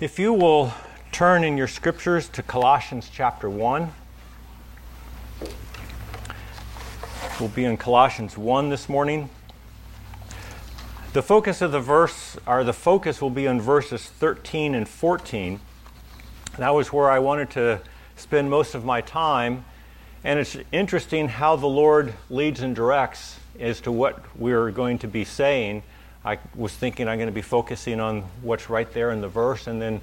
If you will turn in your scriptures to Colossians chapter 1, we'll be in Colossians 1 this morning. The focus of the verse, or the focus will be on verses 13 and 14. That was where I wanted to spend most of my time. And it's interesting how the Lord leads and directs as to what we're going to be saying. I was thinking I'm going to be focusing on what's right there in the verse, and then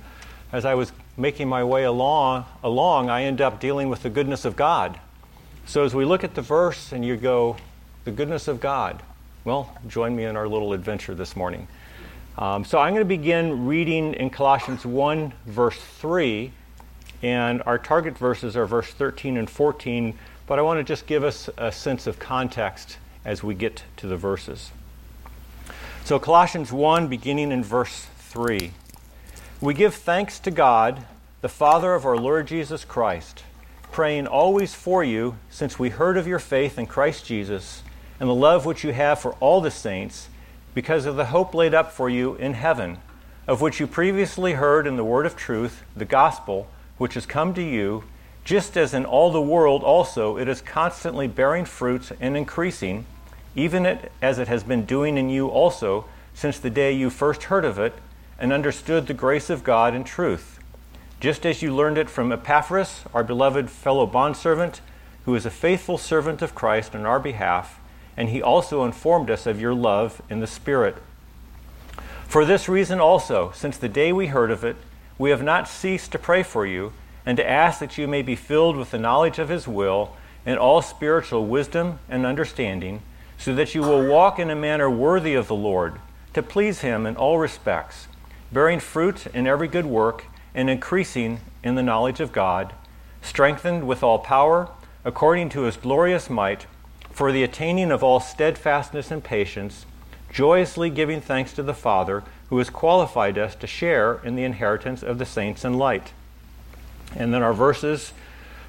as I was making my way along, along, I end up dealing with the goodness of God. So as we look at the verse and you go, the goodness of God, well, join me in our little adventure this morning. Um, so I'm going to begin reading in Colossians 1, verse 3, and our target verses are verse 13 and 14, but I want to just give us a sense of context as we get to the verses. So, Colossians 1, beginning in verse 3. We give thanks to God, the Father of our Lord Jesus Christ, praying always for you, since we heard of your faith in Christ Jesus and the love which you have for all the saints, because of the hope laid up for you in heaven, of which you previously heard in the word of truth, the gospel, which has come to you, just as in all the world also it is constantly bearing fruits and increasing even it, as it has been doing in you also since the day you first heard of it and understood the grace of God in truth, just as you learned it from Epaphras, our beloved fellow bondservant, who is a faithful servant of Christ on our behalf, and he also informed us of your love in the Spirit. For this reason also, since the day we heard of it, we have not ceased to pray for you and to ask that you may be filled with the knowledge of his will and all spiritual wisdom and understanding so that you will walk in a manner worthy of the Lord, to please Him in all respects, bearing fruit in every good work, and increasing in the knowledge of God, strengthened with all power, according to His glorious might, for the attaining of all steadfastness and patience, joyously giving thanks to the Father, who has qualified us to share in the inheritance of the saints in light. And then our verses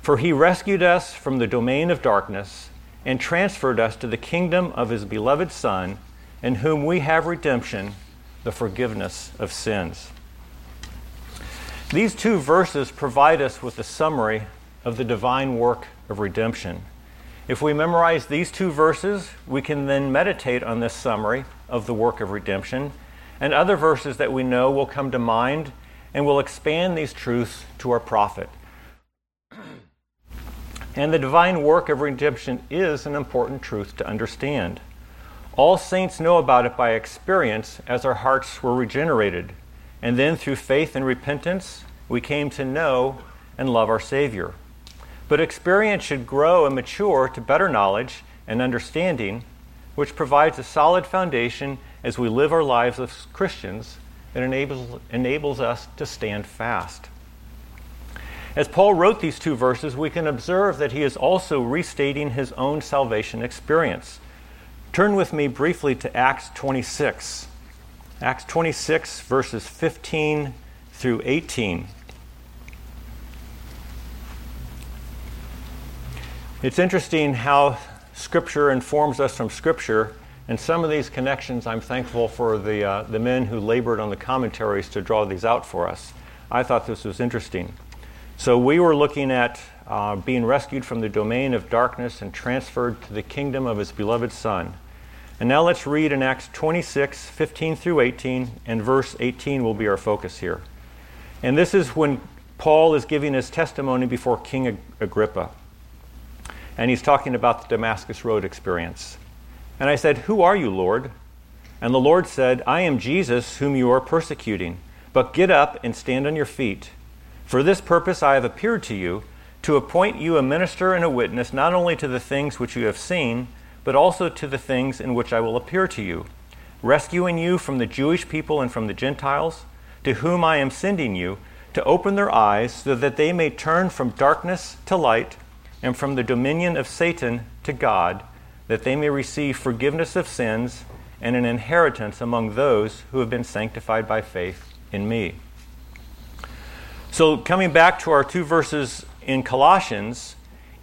For He rescued us from the domain of darkness and transferred us to the kingdom of his beloved Son, in whom we have redemption, the forgiveness of sins. These two verses provide us with a summary of the divine work of redemption. If we memorize these two verses, we can then meditate on this summary of the work of redemption, and other verses that we know will come to mind and will expand these truths to our profit. And the divine work of redemption is an important truth to understand. All saints know about it by experience as our hearts were regenerated. And then through faith and repentance, we came to know and love our Savior. But experience should grow and mature to better knowledge and understanding, which provides a solid foundation as we live our lives as Christians and enables, enables us to stand fast. As Paul wrote these two verses, we can observe that he is also restating his own salvation experience. Turn with me briefly to Acts 26. Acts 26, verses 15 through 18. It's interesting how Scripture informs us from Scripture, and some of these connections I'm thankful for the, uh, the men who labored on the commentaries to draw these out for us. I thought this was interesting. So we were looking at uh, being rescued from the domain of darkness and transferred to the kingdom of his beloved Son. And now let's read in Acts 26, 15 through 18, and verse 18 will be our focus here. And this is when Paul is giving his testimony before King Agrippa. And he's talking about the Damascus Road experience. And I said, Who are you, Lord? And the Lord said, I am Jesus, whom you are persecuting. But get up and stand on your feet. For this purpose I have appeared to you, to appoint you a minister and a witness not only to the things which you have seen, but also to the things in which I will appear to you, rescuing you from the Jewish people and from the Gentiles, to whom I am sending you, to open their eyes so that they may turn from darkness to light and from the dominion of Satan to God, that they may receive forgiveness of sins and an inheritance among those who have been sanctified by faith in me. So, coming back to our two verses in Colossians,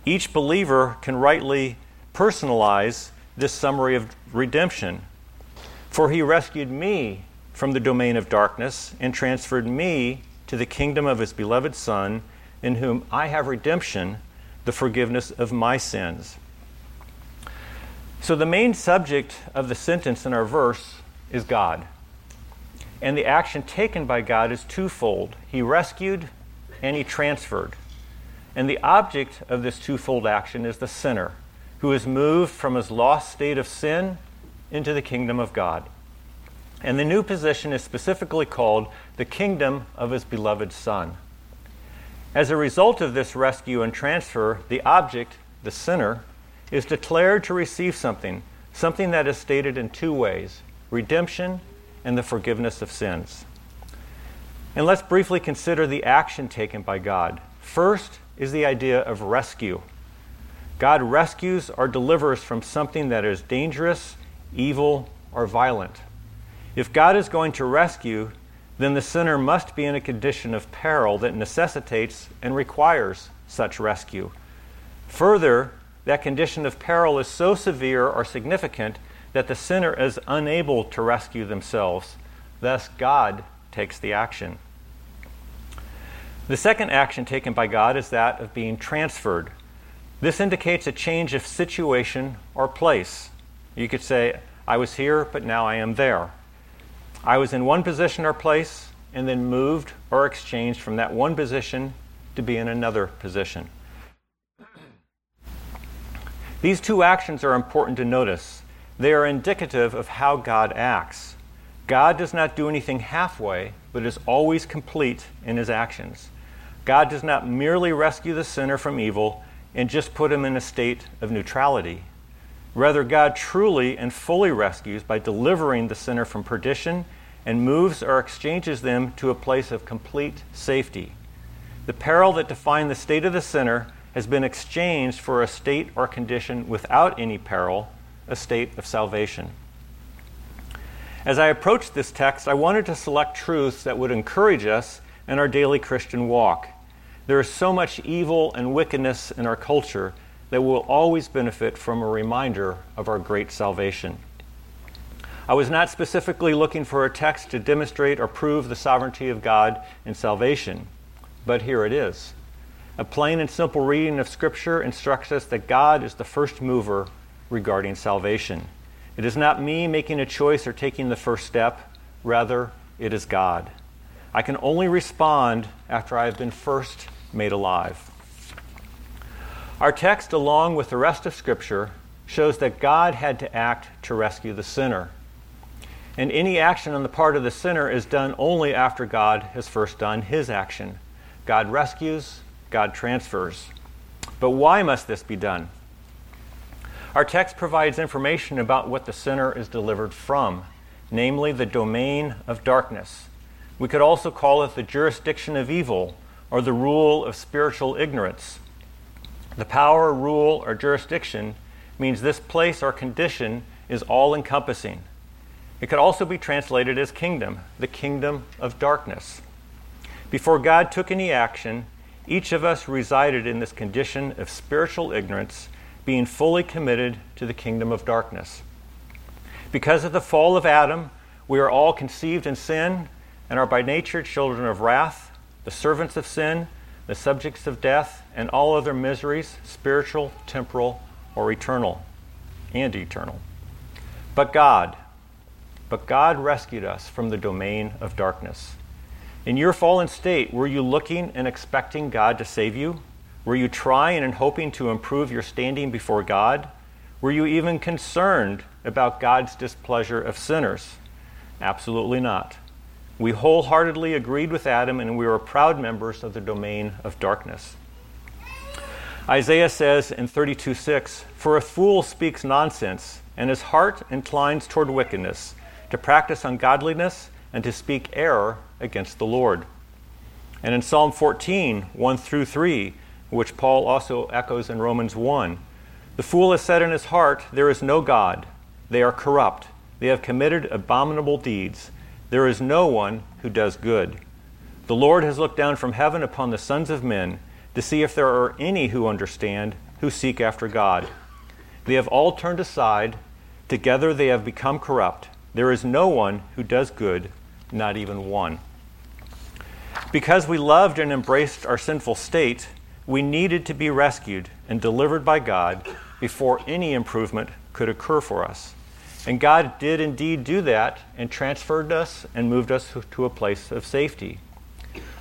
each believer can rightly personalize this summary of redemption. For he rescued me from the domain of darkness and transferred me to the kingdom of his beloved Son, in whom I have redemption, the forgiveness of my sins. So, the main subject of the sentence in our verse is God. And the action taken by God is twofold He rescued and He transferred. And the object of this twofold action is the sinner, who is moved from his lost state of sin into the kingdom of God. And the new position is specifically called the kingdom of his beloved Son. As a result of this rescue and transfer, the object, the sinner, is declared to receive something, something that is stated in two ways redemption and the forgiveness of sins. And let's briefly consider the action taken by God. First is the idea of rescue. God rescues or delivers from something that is dangerous, evil, or violent. If God is going to rescue, then the sinner must be in a condition of peril that necessitates and requires such rescue. Further, that condition of peril is so severe or significant that the sinner is unable to rescue themselves. Thus, God takes the action. The second action taken by God is that of being transferred. This indicates a change of situation or place. You could say, I was here, but now I am there. I was in one position or place and then moved or exchanged from that one position to be in another position. These two actions are important to notice. They are indicative of how God acts. God does not do anything halfway, but is always complete in his actions. God does not merely rescue the sinner from evil and just put him in a state of neutrality. Rather, God truly and fully rescues by delivering the sinner from perdition and moves or exchanges them to a place of complete safety. The peril that defined the state of the sinner has been exchanged for a state or condition without any peril, a state of salvation. As I approached this text, I wanted to select truths that would encourage us in our daily Christian walk. There is so much evil and wickedness in our culture that we will always benefit from a reminder of our great salvation. I was not specifically looking for a text to demonstrate or prove the sovereignty of God in salvation, but here it is. A plain and simple reading of Scripture instructs us that God is the first mover regarding salvation. It is not me making a choice or taking the first step, rather, it is God. I can only respond after I have been first made alive. Our text, along with the rest of Scripture, shows that God had to act to rescue the sinner. And any action on the part of the sinner is done only after God has first done his action. God rescues, God transfers. But why must this be done? Our text provides information about what the sinner is delivered from, namely the domain of darkness. We could also call it the jurisdiction of evil or the rule of spiritual ignorance. The power, rule, or jurisdiction means this place or condition is all encompassing. It could also be translated as kingdom, the kingdom of darkness. Before God took any action, each of us resided in this condition of spiritual ignorance, being fully committed to the kingdom of darkness. Because of the fall of Adam, we are all conceived in sin and are by nature children of wrath, the servants of sin, the subjects of death, and all other miseries, spiritual, temporal, or eternal, and eternal. But God, but God rescued us from the domain of darkness. In your fallen state, were you looking and expecting God to save you? Were you trying and hoping to improve your standing before God? Were you even concerned about God's displeasure of sinners? Absolutely not. We wholeheartedly agreed with Adam and we were proud members of the domain of darkness. Isaiah says in 32 6, For a fool speaks nonsense, and his heart inclines toward wickedness, to practice ungodliness and to speak error against the Lord. And in Psalm 14, 1 through 3, which Paul also echoes in Romans 1, the fool has said in his heart, There is no God. They are corrupt. They have committed abominable deeds. There is no one who does good. The Lord has looked down from heaven upon the sons of men to see if there are any who understand, who seek after God. They have all turned aside. Together they have become corrupt. There is no one who does good, not even one. Because we loved and embraced our sinful state, we needed to be rescued and delivered by God before any improvement could occur for us. And God did indeed do that and transferred us and moved us to a place of safety.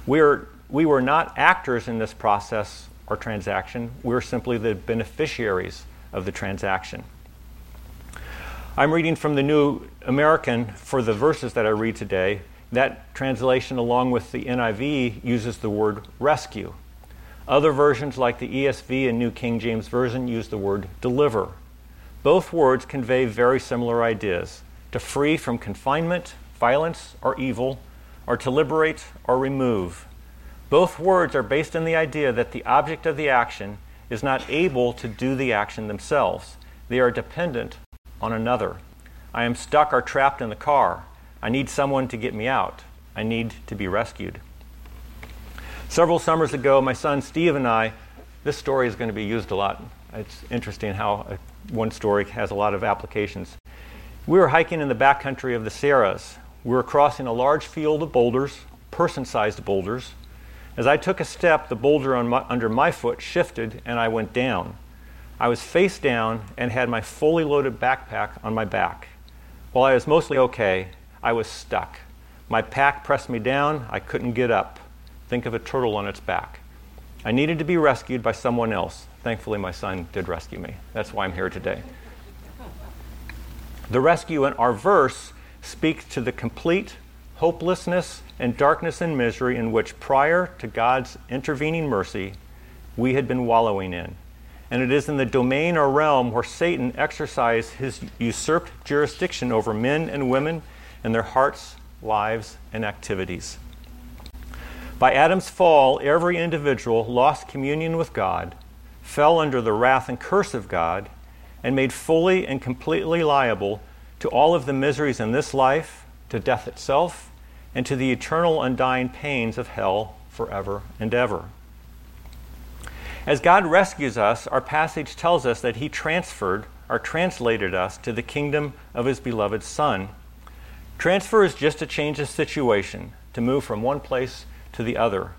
We, are, we were not actors in this process or transaction, we were simply the beneficiaries of the transaction. I'm reading from the New American for the verses that I read today. That translation, along with the NIV, uses the word rescue. Other versions, like the ESV and New King James Version, use the word deliver. Both words convey very similar ideas to free from confinement, violence, or evil, or to liberate or remove. Both words are based on the idea that the object of the action is not able to do the action themselves, they are dependent on another. I am stuck or trapped in the car. I need someone to get me out. I need to be rescued. Several summers ago, my son Steve and I, this story is going to be used a lot. It's interesting how uh, one story has a lot of applications. We were hiking in the backcountry of the Sierras. We were crossing a large field of boulders, person sized boulders. As I took a step, the boulder my, under my foot shifted and I went down. I was face down and had my fully loaded backpack on my back. While I was mostly okay, I was stuck. My pack pressed me down, I couldn't get up. Think of a turtle on its back. I needed to be rescued by someone else. Thankfully, my son did rescue me. That's why I'm here today. The rescue in our verse speaks to the complete hopelessness and darkness and misery in which, prior to God's intervening mercy, we had been wallowing in. And it is in the domain or realm where Satan exercised his usurped jurisdiction over men and women and their hearts, lives, and activities. By Adam's fall, every individual lost communion with God, fell under the wrath and curse of God, and made fully and completely liable to all of the miseries in this life, to death itself, and to the eternal undying pains of hell forever and ever. As God rescues us, our passage tells us that He transferred or translated us to the kingdom of His beloved Son. Transfer is just a change of situation, to move from one place to the other.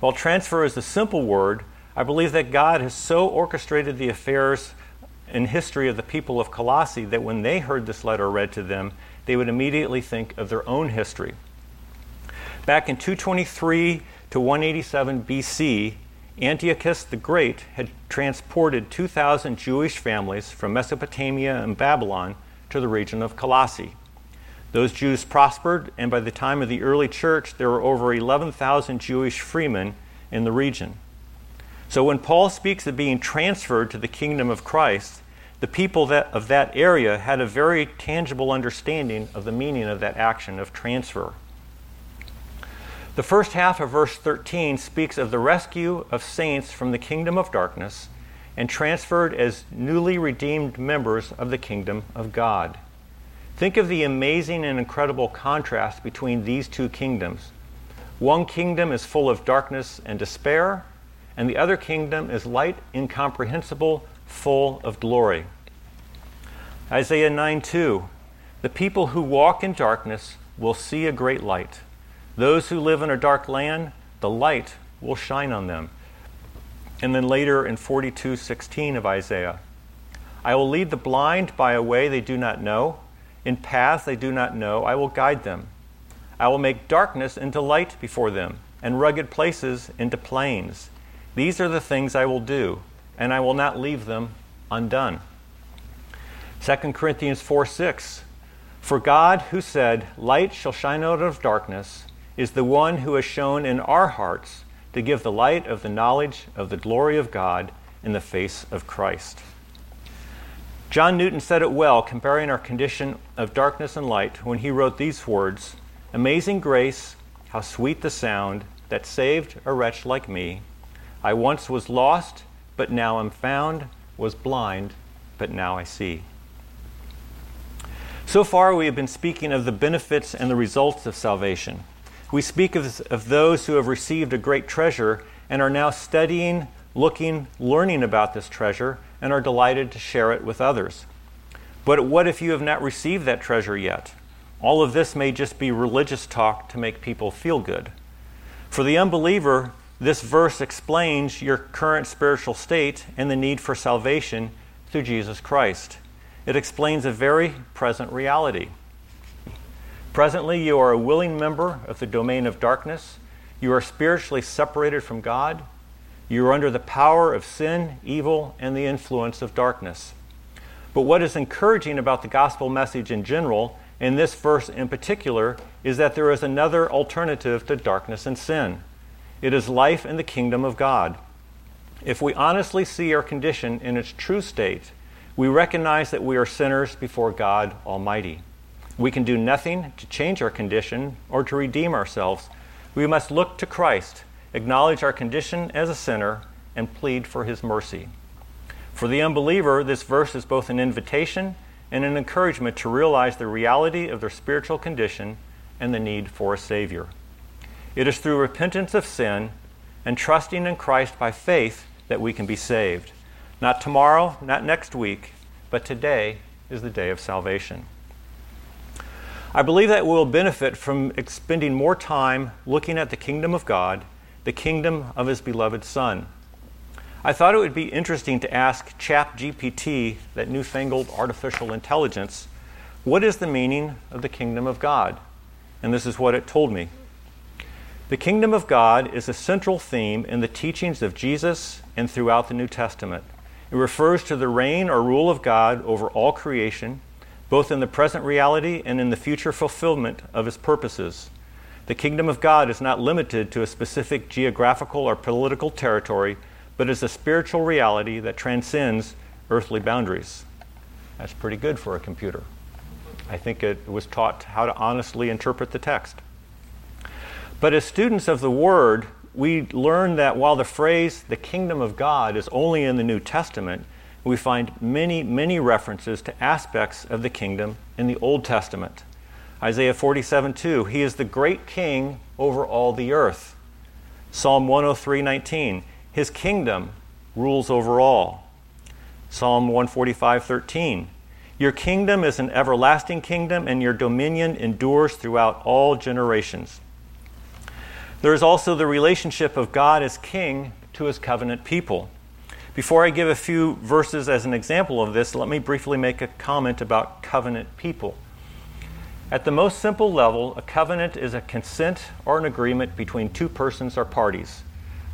While transfer is a simple word, I believe that God has so orchestrated the affairs and history of the people of Colossae that when they heard this letter read to them, they would immediately think of their own history. Back in 223 to 187 BC, Antiochus the Great had transported 2,000 Jewish families from Mesopotamia and Babylon to the region of Colossae. Those Jews prospered, and by the time of the early church, there were over 11,000 Jewish freemen in the region. So when Paul speaks of being transferred to the kingdom of Christ, the people that, of that area had a very tangible understanding of the meaning of that action of transfer. The first half of verse 13 speaks of the rescue of saints from the kingdom of darkness and transferred as newly redeemed members of the kingdom of God. Think of the amazing and incredible contrast between these two kingdoms. One kingdom is full of darkness and despair, and the other kingdom is light, incomprehensible, full of glory. Isaiah 9 2 The people who walk in darkness will see a great light. Those who live in a dark land, the light will shine on them. And then later in 42:16 of Isaiah, I will lead the blind by a way they do not know in paths they do not know, I will guide them. I will make darkness into light before them, and rugged places into plains. These are the things I will do, and I will not leave them undone. 2 Corinthians 4 6. For God, who said, Light shall shine out of darkness, is the one who has shown in our hearts to give the light of the knowledge of the glory of God in the face of Christ. John Newton said it well, comparing our condition of darkness and light, when he wrote these words Amazing grace, how sweet the sound that saved a wretch like me. I once was lost, but now am found, was blind, but now I see. So far, we have been speaking of the benefits and the results of salvation. We speak of, of those who have received a great treasure and are now studying, looking, learning about this treasure and are delighted to share it with others. But what if you have not received that treasure yet? All of this may just be religious talk to make people feel good. For the unbeliever, this verse explains your current spiritual state and the need for salvation through Jesus Christ. It explains a very present reality. Presently, you are a willing member of the domain of darkness. You are spiritually separated from God. You are under the power of sin, evil, and the influence of darkness. But what is encouraging about the gospel message in general, and this verse in particular, is that there is another alternative to darkness and sin. It is life in the kingdom of God. If we honestly see our condition in its true state, we recognize that we are sinners before God Almighty. We can do nothing to change our condition or to redeem ourselves. We must look to Christ, acknowledge our condition as a sinner, and plead for his mercy. For the unbeliever, this verse is both an invitation and an encouragement to realize the reality of their spiritual condition and the need for a Savior. It is through repentance of sin and trusting in Christ by faith that we can be saved. Not tomorrow, not next week, but today is the day of salvation. I believe that we'll benefit from spending more time looking at the kingdom of God, the kingdom of His beloved Son. I thought it would be interesting to ask ChatGPT, that newfangled artificial intelligence, what is the meaning of the kingdom of God? And this is what it told me. The kingdom of God is a central theme in the teachings of Jesus and throughout the New Testament. It refers to the reign or rule of God over all creation, both in the present reality and in the future fulfillment of his purposes. The kingdom of God is not limited to a specific geographical or political territory but is a spiritual reality that transcends earthly boundaries. That's pretty good for a computer. I think it was taught how to honestly interpret the text. But as students of the Word, we learn that while the phrase the kingdom of God is only in the New Testament, we find many, many references to aspects of the kingdom in the Old Testament. Isaiah 47 2, He is the great king over all the earth. Psalm 103 19, his kingdom rules over all. Psalm 145:13. Your kingdom is an everlasting kingdom and your dominion endures throughout all generations. There is also the relationship of God as king to his covenant people. Before I give a few verses as an example of this, let me briefly make a comment about covenant people. At the most simple level, a covenant is a consent or an agreement between two persons or parties.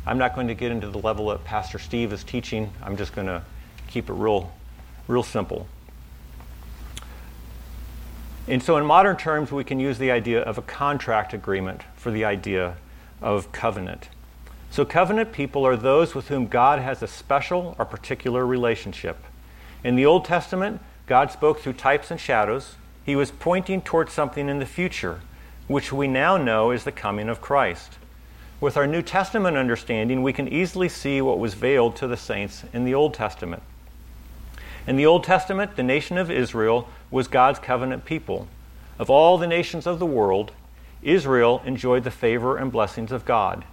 I'm not going to get into the level that Pastor Steve is teaching. I'm just going to keep it real, real simple. And so, in modern terms, we can use the idea of a contract agreement for the idea of covenant. So, covenant people are those with whom God has a special or particular relationship. In the Old Testament, God spoke through types and shadows. He was pointing towards something in the future, which we now know is the coming of Christ. With our New Testament understanding, we can easily see what was veiled to the saints in the Old Testament. In the Old Testament, the nation of Israel was God's covenant people. Of all the nations of the world, Israel enjoyed the favor and blessings of God.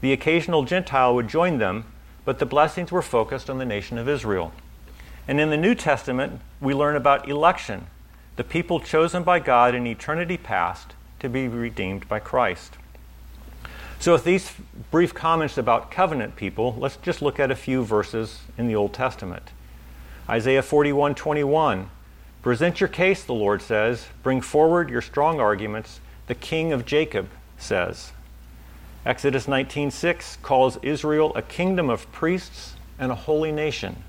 The occasional Gentile would join them, but the blessings were focused on the nation of Israel. And in the New Testament, we learn about election, the people chosen by God in eternity past to be redeemed by Christ. So, with these brief comments about covenant people, let's just look at a few verses in the Old Testament. Isaiah 41 21. Present your case, the Lord says. Bring forward your strong arguments, the king of Jacob says. Exodus 19:6 calls Israel a kingdom of priests and a holy nation.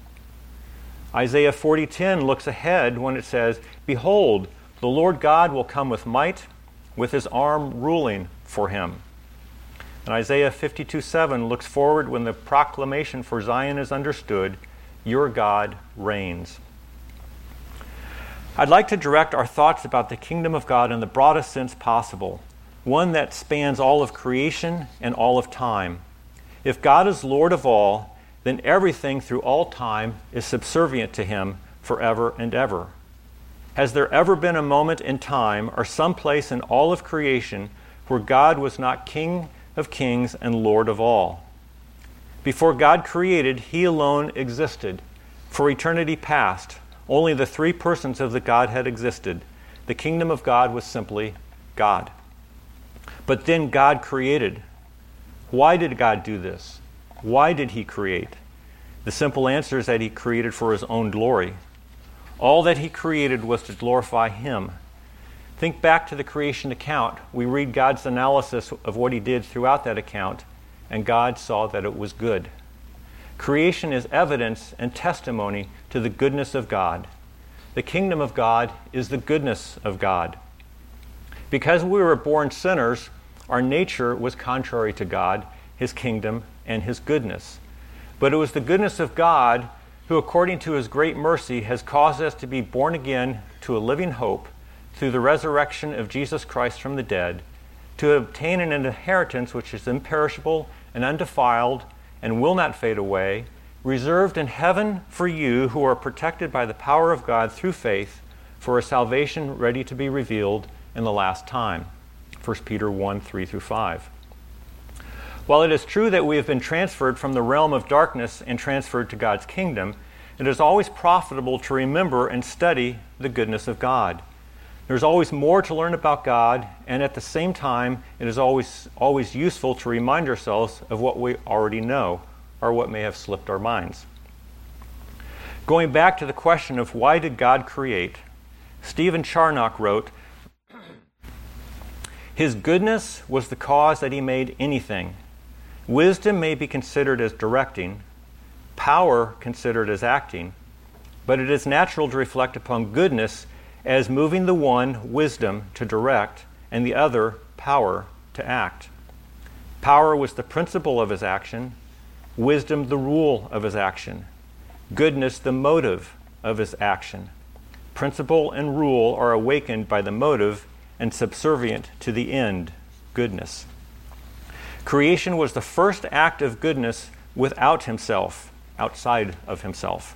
Isaiah 40:10 looks ahead when it says, "Behold, the Lord God will come with might, with his arm ruling for him." And Isaiah 52 7 looks forward when the proclamation for Zion is understood Your God reigns. I'd like to direct our thoughts about the kingdom of God in the broadest sense possible, one that spans all of creation and all of time. If God is Lord of all, then everything through all time is subservient to Him forever and ever. Has there ever been a moment in time or some place in all of creation where God was not King of kings and Lord of all. Before God created, He alone existed. For eternity past, only the three persons of the Godhead existed. The kingdom of God was simply God. But then God created. Why did God do this? Why did He create? The simple answer is that He created for His own glory. All that He created was to glorify Him. Think back to the creation account. We read God's analysis of what He did throughout that account, and God saw that it was good. Creation is evidence and testimony to the goodness of God. The kingdom of God is the goodness of God. Because we were born sinners, our nature was contrary to God, His kingdom, and His goodness. But it was the goodness of God who, according to His great mercy, has caused us to be born again to a living hope through the resurrection of Jesus Christ from the dead, to obtain an inheritance which is imperishable and undefiled and will not fade away, reserved in heaven for you who are protected by the power of God through faith for a salvation ready to be revealed in the last time. 1 Peter 1 3 through 5. While it is true that we have been transferred from the realm of darkness and transferred to God's kingdom, it is always profitable to remember and study the goodness of God. There's always more to learn about God, and at the same time, it is always, always useful to remind ourselves of what we already know or what may have slipped our minds. Going back to the question of why did God create, Stephen Charnock wrote his goodness was the cause that he made anything. Wisdom may be considered as directing, power considered as acting, but it is natural to reflect upon goodness as moving the one, wisdom, to direct, and the other, power, to act. Power was the principle of his action, wisdom, the rule of his action, goodness, the motive of his action. Principle and rule are awakened by the motive and subservient to the end, goodness. Creation was the first act of goodness without himself, outside of himself.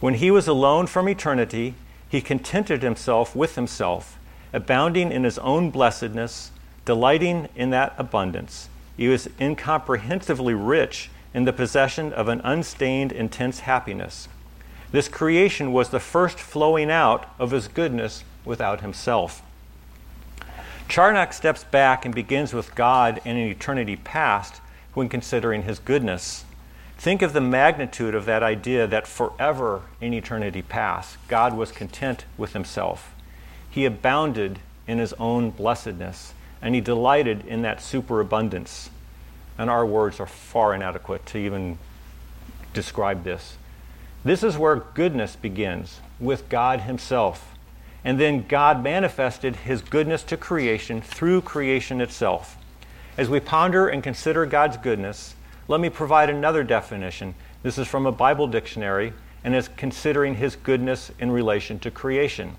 When he was alone from eternity, he contented himself with himself, abounding in his own blessedness, delighting in that abundance. He was incomprehensibly rich in the possession of an unstained, intense happiness. This creation was the first flowing out of his goodness without himself. Charnock steps back and begins with God in an eternity past when considering his goodness. Think of the magnitude of that idea that forever in eternity past, God was content with himself. He abounded in his own blessedness, and he delighted in that superabundance. And our words are far inadequate to even describe this. This is where goodness begins, with God himself. And then God manifested his goodness to creation through creation itself. As we ponder and consider God's goodness, let me provide another definition. This is from a Bible dictionary and is considering his goodness in relation to creation.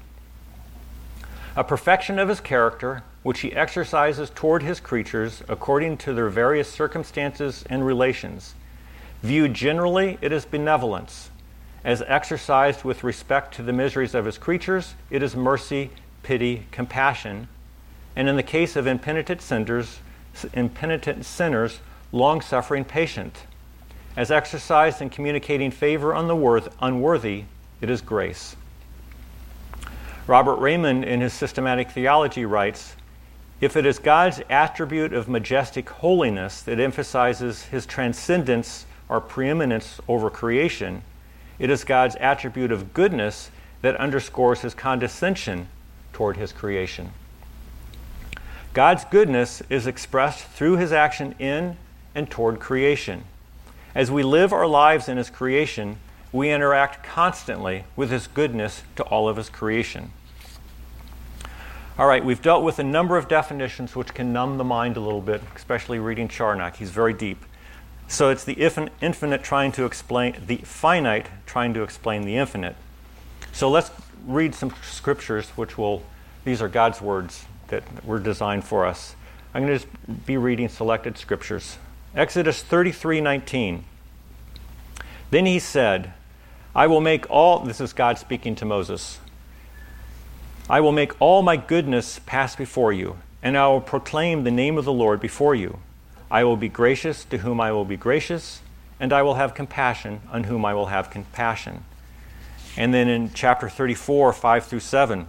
A perfection of his character, which he exercises toward his creatures according to their various circumstances and relations. Viewed generally, it is benevolence, as exercised with respect to the miseries of his creatures, it is mercy, pity, compassion. And in the case of impenitent sinners, impenitent sinners, long suffering, patient. As exercised in communicating favor on the worth, unworthy, it is grace. Robert Reymond, in his systematic theology, writes If it is God's attribute of majestic holiness that emphasizes his transcendence or preeminence over creation, it is God's attribute of goodness that underscores his condescension toward his creation. God's goodness is expressed through his action in and toward creation. As we live our lives in his creation, we interact constantly with his goodness to all of his creation. All right, we've dealt with a number of definitions which can numb the mind a little bit, especially reading Charnock. He's very deep. So it's the infinite trying to explain, the finite trying to explain the infinite. So let's read some scriptures, which will, these are God's words that were designed for us. I'm going to just be reading selected scriptures. Exodus 33 19. Then he said, I will make all, this is God speaking to Moses, I will make all my goodness pass before you, and I will proclaim the name of the Lord before you. I will be gracious to whom I will be gracious, and I will have compassion on whom I will have compassion. And then in chapter 34, 5 through 7.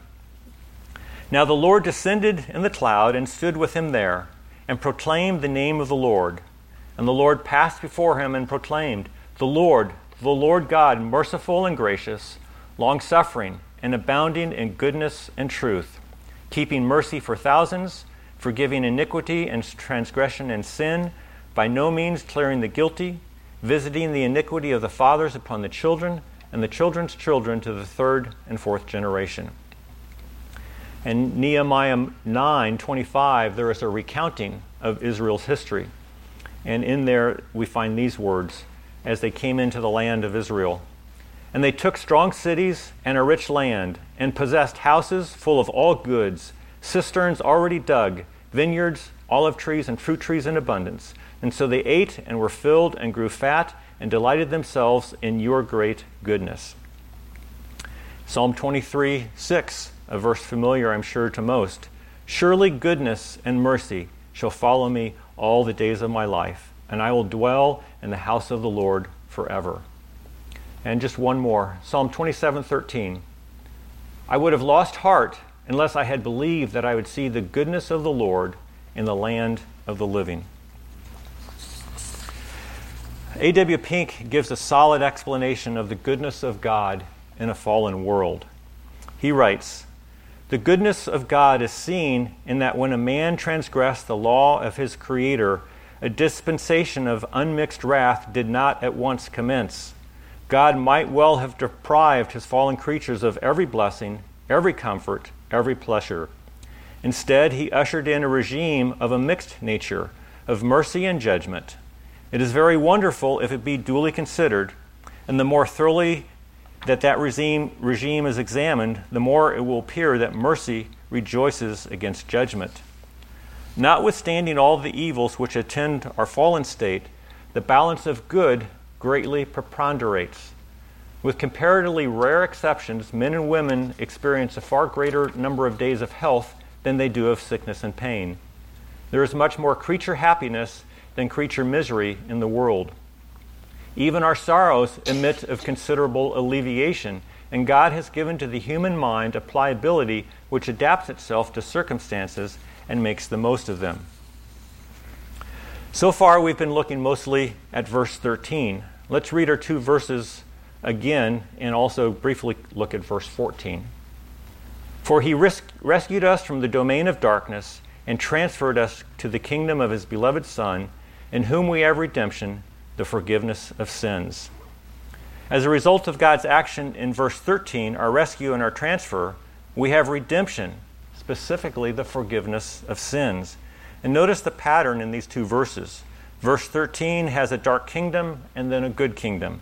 Now the Lord descended in the cloud and stood with him there, and proclaimed the name of the Lord, And the Lord passed before him and proclaimed, The Lord, the Lord God, merciful and gracious, long suffering, and abounding in goodness and truth, keeping mercy for thousands, forgiving iniquity and transgression and sin, by no means clearing the guilty, visiting the iniquity of the fathers upon the children, and the children's children to the third and fourth generation. In Nehemiah 9:25 there is a recounting of Israel's history. And in there we find these words as they came into the land of Israel. And they took strong cities and a rich land, and possessed houses full of all goods, cisterns already dug, vineyards, olive trees, and fruit trees in abundance. And so they ate and were filled and grew fat and delighted themselves in your great goodness. Psalm 23 6, a verse familiar, I'm sure, to most. Surely goodness and mercy shall follow me all the days of my life, and I will dwell in the house of the Lord forever. And just one more Psalm 27 13. I would have lost heart unless I had believed that I would see the goodness of the Lord in the land of the living. A.W. Pink gives a solid explanation of the goodness of God in a fallen world. He writes, the goodness of God is seen in that when a man transgressed the law of his Creator, a dispensation of unmixed wrath did not at once commence. God might well have deprived his fallen creatures of every blessing, every comfort, every pleasure. Instead, he ushered in a regime of a mixed nature, of mercy and judgment. It is very wonderful if it be duly considered, and the more thoroughly that that regime, regime is examined, the more it will appear that mercy rejoices against judgment. Notwithstanding all the evils which attend our fallen state, the balance of good greatly preponderates. With comparatively rare exceptions, men and women experience a far greater number of days of health than they do of sickness and pain. There is much more creature happiness than creature misery in the world. Even our sorrows emit of considerable alleviation, and God has given to the human mind a pliability which adapts itself to circumstances and makes the most of them. So far, we've been looking mostly at verse 13. Let's read our two verses again and also briefly look at verse 14. For he res- rescued us from the domain of darkness and transferred us to the kingdom of his beloved Son, in whom we have redemption the forgiveness of sins. As a result of God's action in verse 13, our rescue and our transfer, we have redemption, specifically the forgiveness of sins. And notice the pattern in these two verses. Verse 13 has a dark kingdom and then a good kingdom.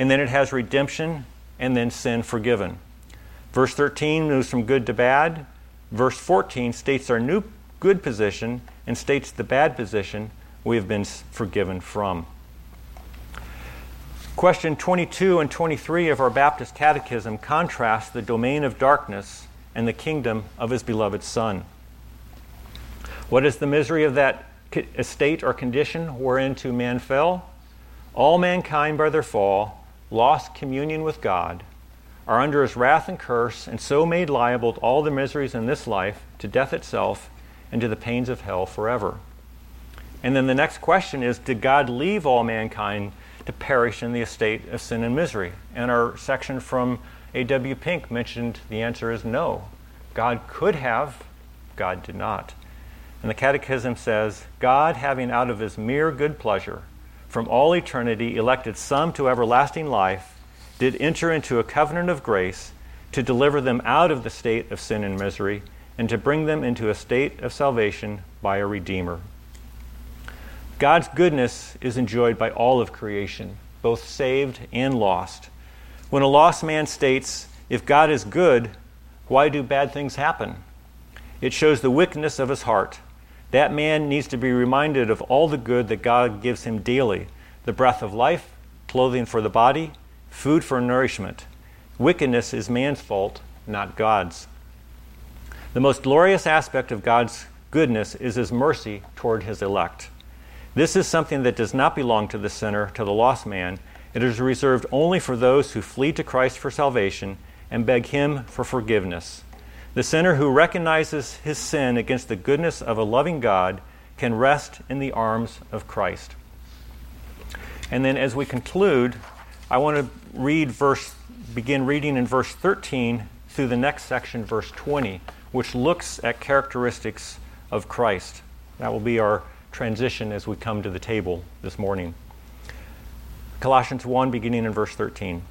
And then it has redemption and then sin forgiven. Verse 13 moves from good to bad. Verse 14 states our new good position and states the bad position we have been forgiven from. Question 22 and 23 of our Baptist Catechism contrast the domain of darkness and the kingdom of his beloved Son. What is the misery of that estate or condition whereinto man fell? All mankind by their fall lost communion with God, are under his wrath and curse, and so made liable to all the miseries in this life, to death itself, and to the pains of hell forever. And then the next question is Did God leave all mankind to perish in the estate of sin and misery? And our section from A.W. Pink mentioned the answer is no. God could have, God did not. And the Catechism says God, having out of his mere good pleasure from all eternity elected some to everlasting life, did enter into a covenant of grace to deliver them out of the state of sin and misery and to bring them into a state of salvation by a Redeemer. God's goodness is enjoyed by all of creation, both saved and lost. When a lost man states, If God is good, why do bad things happen? It shows the wickedness of his heart. That man needs to be reminded of all the good that God gives him daily the breath of life, clothing for the body, food for nourishment. Wickedness is man's fault, not God's. The most glorious aspect of God's goodness is his mercy toward his elect. This is something that does not belong to the sinner, to the lost man. It is reserved only for those who flee to Christ for salvation and beg Him for forgiveness. The sinner who recognizes his sin against the goodness of a loving God can rest in the arms of Christ. And then as we conclude, I want to read verse begin reading in verse 13 through the next section verse 20, which looks at characteristics of Christ. That will be our transition as we come to the table this morning. Colossians 1 beginning in verse 13.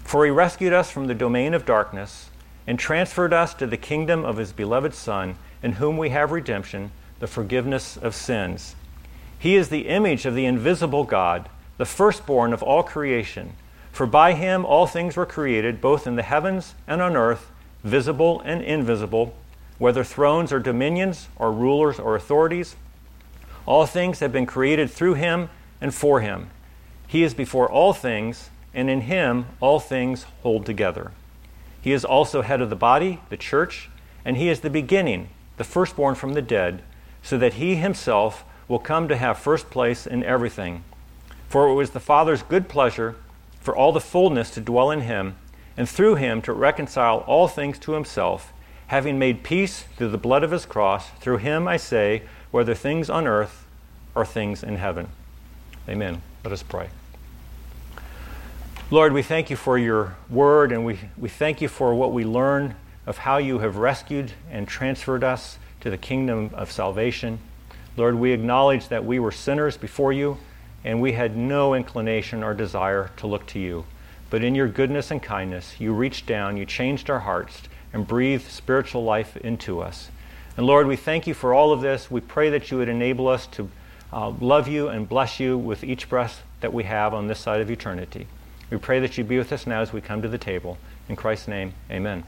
For he rescued us from the domain of darkness and transferred us to the kingdom of his beloved Son, in whom we have redemption, the forgiveness of sins. He is the image of the invisible God, the firstborn of all creation. For by him all things were created, both in the heavens and on earth, visible and invisible, whether thrones or dominions, or rulers or authorities. All things have been created through him and for him. He is before all things, and in him all things hold together. He is also head of the body, the church, and he is the beginning, the firstborn from the dead, so that he himself will come to have first place in everything. For it was the Father's good pleasure for all the fullness to dwell in him, and through him to reconcile all things to himself, having made peace through the blood of his cross. Through him, I say, whether things on earth or things in heaven. Amen. Let us pray. Lord, we thank you for your word, and we, we thank you for what we learn of how you have rescued and transferred us to the kingdom of salvation. Lord, we acknowledge that we were sinners before you, and we had no inclination or desire to look to you. But in your goodness and kindness, you reached down, you changed our hearts, and breathed spiritual life into us. And Lord, we thank you for all of this. We pray that you would enable us to uh, love you and bless you with each breath that we have on this side of eternity. We pray that you be with us now as we come to the table. In Christ's name, amen.